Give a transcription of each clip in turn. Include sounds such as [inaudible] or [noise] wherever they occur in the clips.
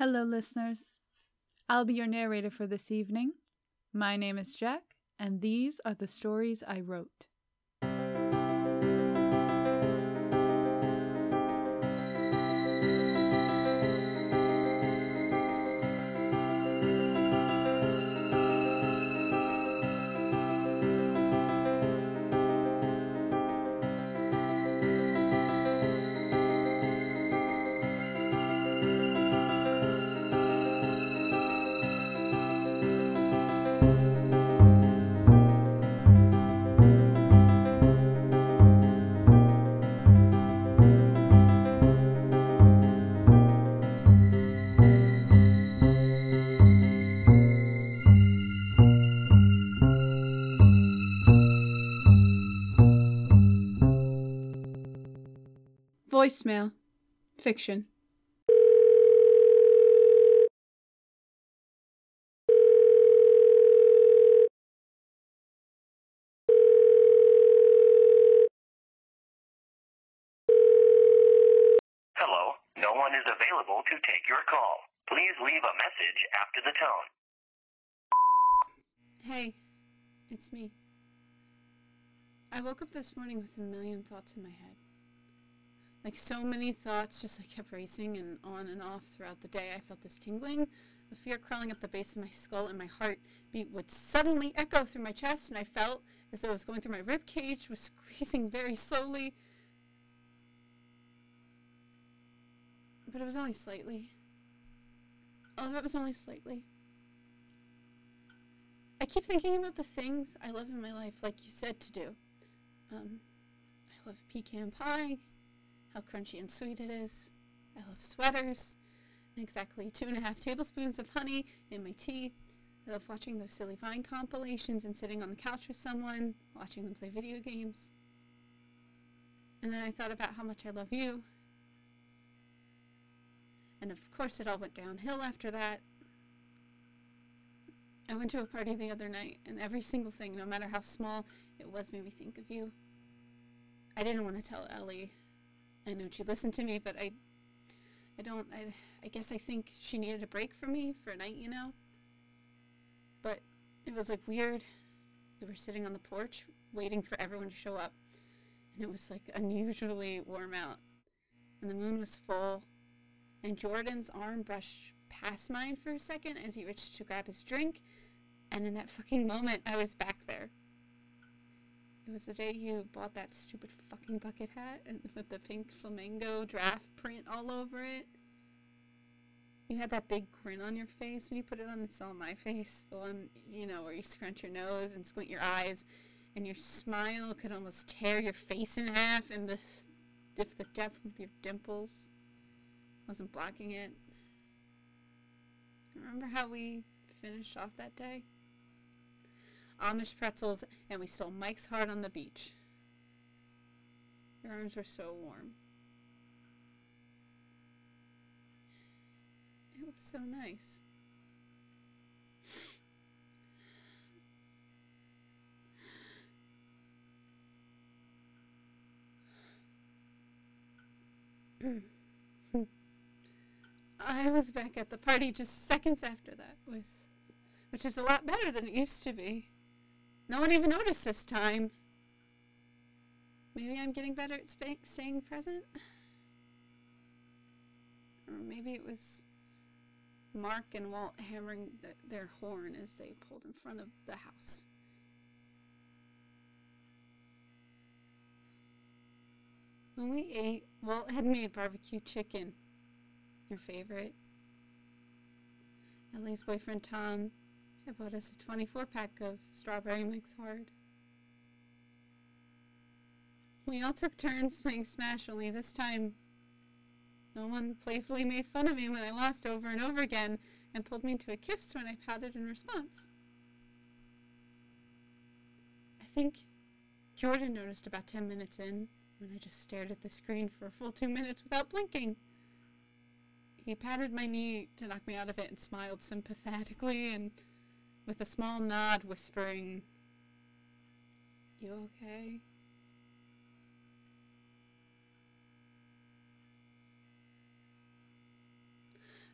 Hello, listeners. I'll be your narrator for this evening. My name is Jack, and these are the stories I wrote. Voicemail. Fiction. Hello, no one is available to take your call. Please leave a message after the tone. Hey, it's me. I woke up this morning with a million thoughts in my head. Like so many thoughts just like kept racing and on and off throughout the day. I felt this tingling, a fear crawling up the base of my skull, and my heartbeat would suddenly echo through my chest, and I felt as though it was going through my rib cage, was squeezing very slowly. But it was only slightly. Of it was only slightly. I keep thinking about the things I love in my life, like you said to do. Um, I love pecan pie, how crunchy and sweet it is. I love sweaters, and exactly two and a half tablespoons of honey in my tea. I love watching those silly Vine compilations and sitting on the couch with someone, watching them play video games. And then I thought about how much I love you. And of course, it all went downhill after that. I went to a party the other night, and every single thing, no matter how small it was, made me think of you. I didn't want to tell Ellie. I know she listened to me, but I, I don't. I, I guess I think she needed a break from me for a night, you know. But it was like weird. We were sitting on the porch waiting for everyone to show up, and it was like unusually warm out, and the moon was full, and Jordan's arm brushed past mine for a second as he reached to grab his drink, and in that fucking moment, I was back there. It was the day you bought that stupid fucking bucket hat and [laughs] with the pink flamingo draft print all over it. You had that big grin on your face when you put it on. It's on my face, the one you know where you scrunch your nose and squint your eyes, and your smile could almost tear your face in half, and the if the depth of your dimples wasn't blocking it. Remember how we finished off that day? Amish pretzels, and we stole Mike's heart on the beach. Your arms were so warm. It was so nice. I was back at the party just seconds after that with which is a lot better than it used to be. No one even noticed this time. Maybe I'm getting better at sp- staying present. Or maybe it was Mark and Walt hammering th- their horn as they pulled in front of the house. When we ate, Walt had made barbecue chicken, your favorite. Ellie's boyfriend Tom had bought us a 24 pack of strawberry Mike's Hard. We all took turns playing Smash, only this time no one playfully made fun of me when I lost over and over again and pulled me into a kiss when I pouted in response. I think Jordan noticed about 10 minutes in when I just stared at the screen for a full two minutes without blinking. He patted my knee to knock me out of it and smiled sympathetically and with a small nod whispering, You okay?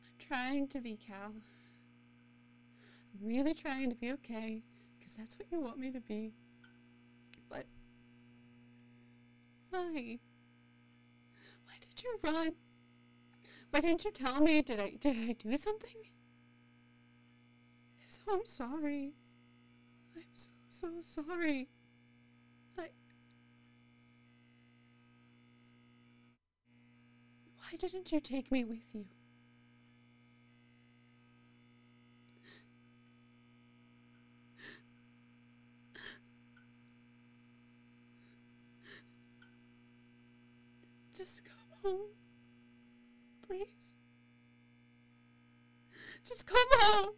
I'm trying to be, Cal. I'm really trying to be okay, because that's what you want me to be. But why? Why did you run? Why didn't you tell me? Did I did I do something? So, sorry. I'm so so sorry. I Why didn't you take me with you? Just come home. Please. Just come home.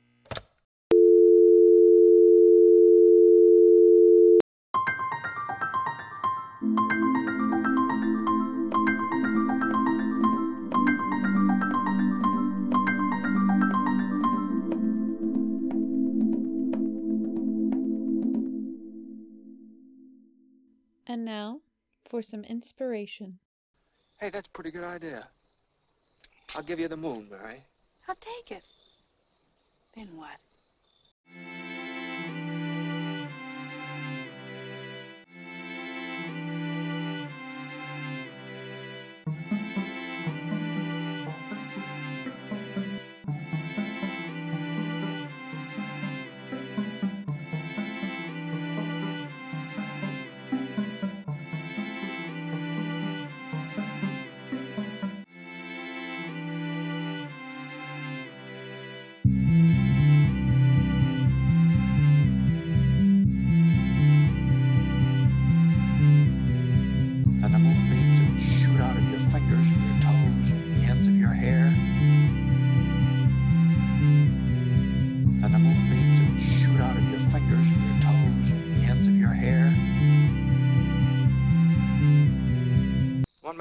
And now for some inspiration. Hey, that's a pretty good idea. I'll give you the moon, Mary. I'll take it. Then what?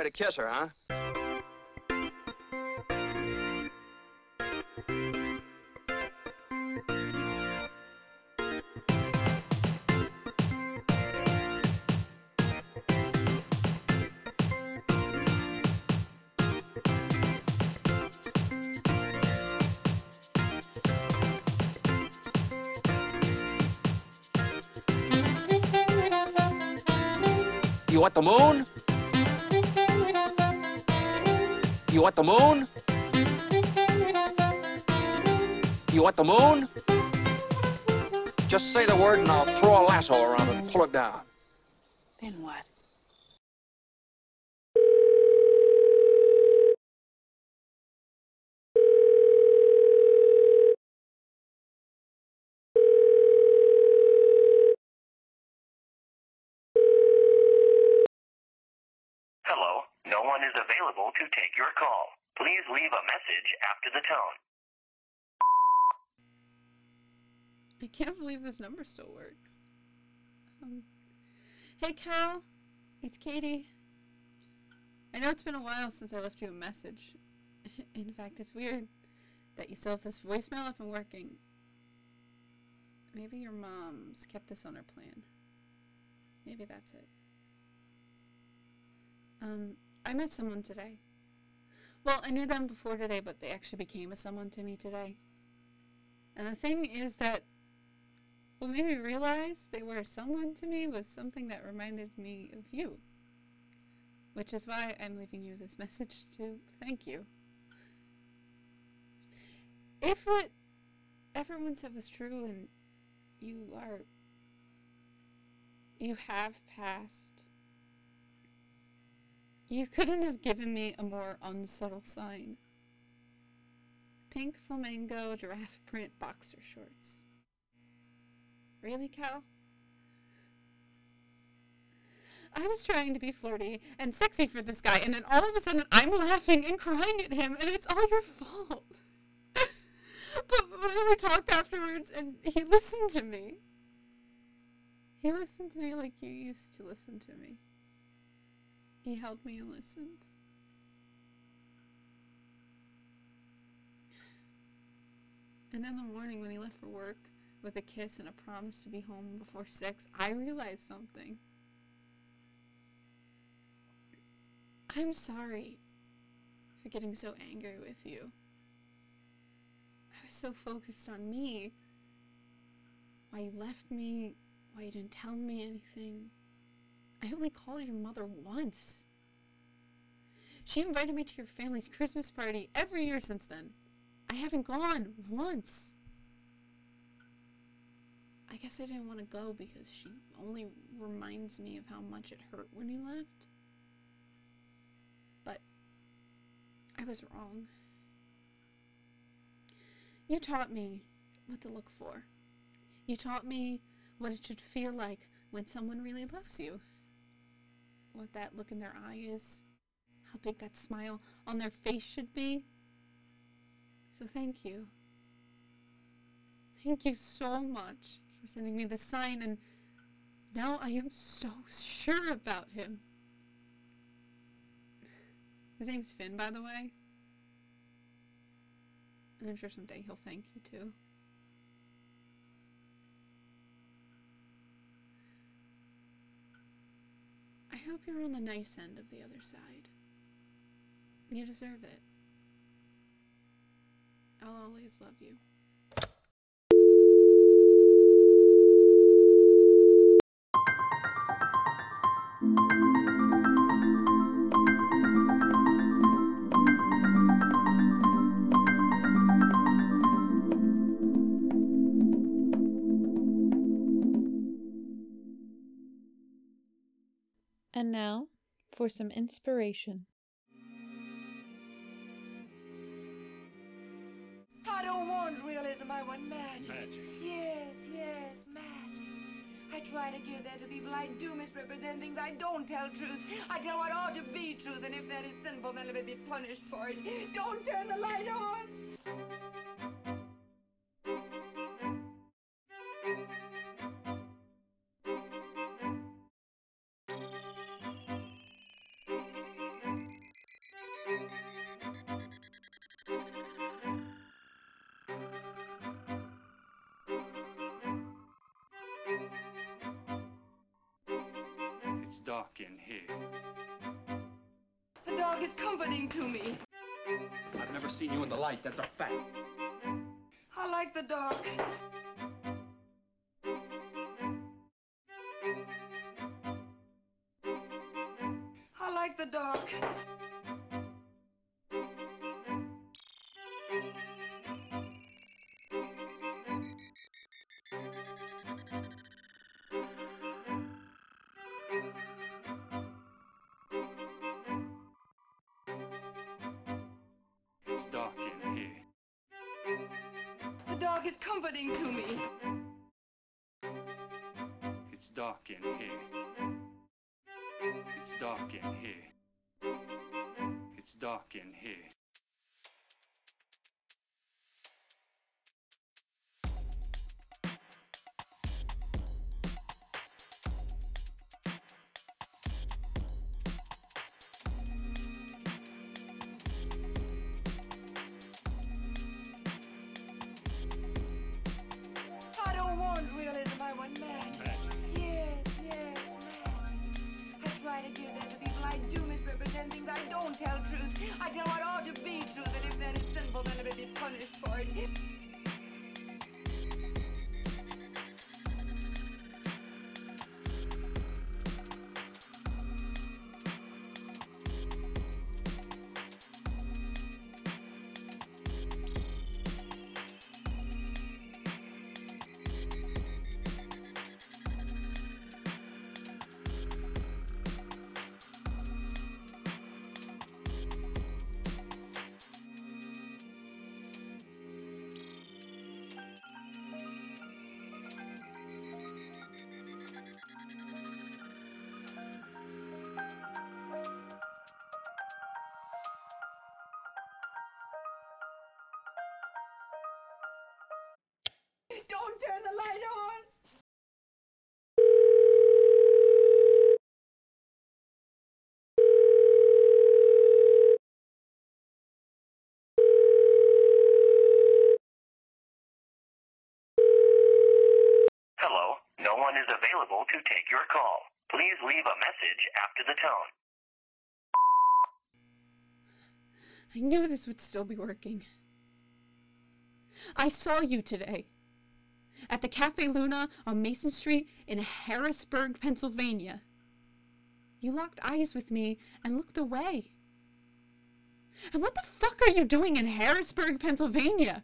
To kiss her, huh? You want the moon? You want the moon? You want the moon? Just say the word and I'll throw a lasso around and pull it down. Then what? Hello, no one is available to take your call. Please leave a message after the tone. I can't believe this number still works. Um, hey, Cal. It's Katie. I know it's been a while since I left you a message. [laughs] In fact, it's weird that you still have this voicemail up and working. Maybe your mom's kept this on her plan. Maybe that's it. Um, I met someone today. Well, I knew them before today, but they actually became a someone to me today. And the thing is that what made me realize they were someone to me was something that reminded me of you. Which is why I'm leaving you this [laughs] message to thank you. If what everyone said was true and you are. you have passed, you couldn't have given me a more unsubtle sign. Pink flamingo giraffe print boxer shorts. Really, Cal? I was trying to be flirty and sexy for this guy, and then all of a sudden I'm laughing and crying at him, and it's all your fault. [laughs] but, but we talked afterwards, and he [laughs] listened to me. He listened to me like you used to listen to me. He held me and listened. And in the morning, when he left for work with a kiss and a promise to be home before six, I realized something. I'm sorry for getting so angry with you. I was so focused on me. Why you left me, why you didn't tell me anything. I only called your mother once. She invited me to your family's Christmas party every year since then. I haven't gone once. I guess I didn't want to go because she only reminds me of how much it hurt when you left. But I was wrong. You taught me what to look for. You taught me what it should feel like when someone really loves you. What that look in their eye is. How big that smile on their face should be. So thank you. Thank you so much for sending me the sign, and now I am so sure about him. His name's Finn, by the way. And I'm sure someday he'll thank you too. Hope you're on the nice end of the other side. You deserve it. I'll always love you. Now for some inspiration. I don't want realism, I want magic. Magic. Yes, yes, magic. I try to give that to people I do misrepresent things. I don't tell truth. I tell what ought to be truth, and if that is sinful, then let it be punished for it. Don't turn the light on. Dark in here. The dog is comforting to me. I've never seen you in the light, that's a fact. I like the dark. Dog is comforting to me. Message after the tone. I knew this would still be working. I saw you today at the Cafe Luna on Mason Street in Harrisburg, Pennsylvania. You locked eyes with me and looked away. And what the fuck are you doing in Harrisburg, Pennsylvania?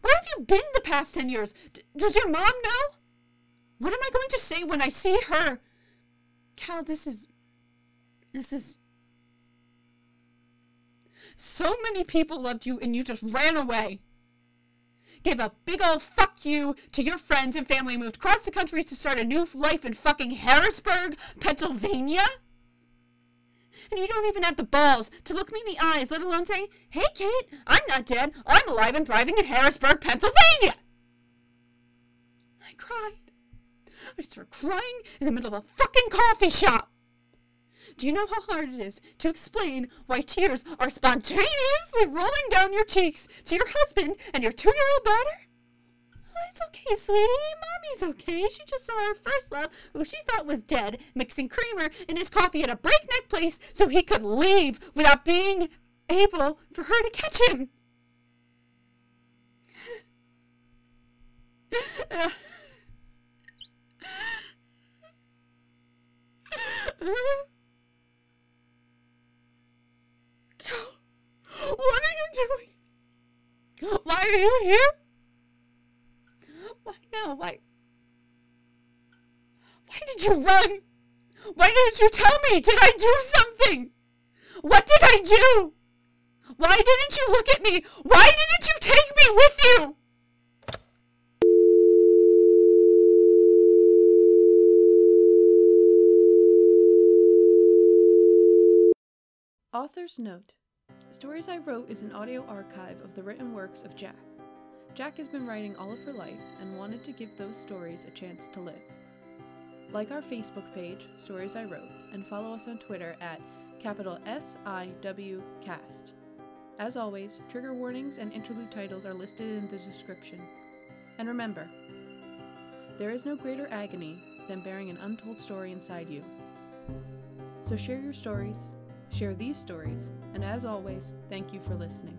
Where have you been the past 10 years? D- does your mom know? What am I going to say when I see her? Cal, this is. This is. So many people loved you and you just ran away. Gave a big old fuck you to your friends and family, moved across the country to start a new life in fucking Harrisburg, Pennsylvania? And you don't even have the balls to look me in the eyes, let alone say, Hey, Kate, I'm not dead. I'm alive and thriving in Harrisburg, Pennsylvania. I cried. I started crying in the middle of a fucking coffee shop. Do you know how hard it is to explain why tears are spontaneously rolling down your cheeks to your husband and your two year old daughter? Oh, it's okay, sweetie. Mommy's okay. She just saw her first love, who she thought was dead, mixing creamer in his coffee at a breakneck pace so he could leave without being able for her to catch him. [laughs] Uh, What are you doing? Why are you here? Why now? Why? Why did you run? Why didn't you tell me? Did I do something? What did I do? Why didn't you look at me? Why didn't you take me with you? Author's Note Stories I Wrote is an audio archive of the written works of Jack. Jack has been writing all of her life and wanted to give those stories a chance to live. Like our Facebook page, Stories I Wrote, and follow us on Twitter at capital SIW Cast. As always, trigger warnings and interlude titles are listed in the description. And remember, there is no greater agony than bearing an untold story inside you. So share your stories, share these stories, and as always, thank you for listening.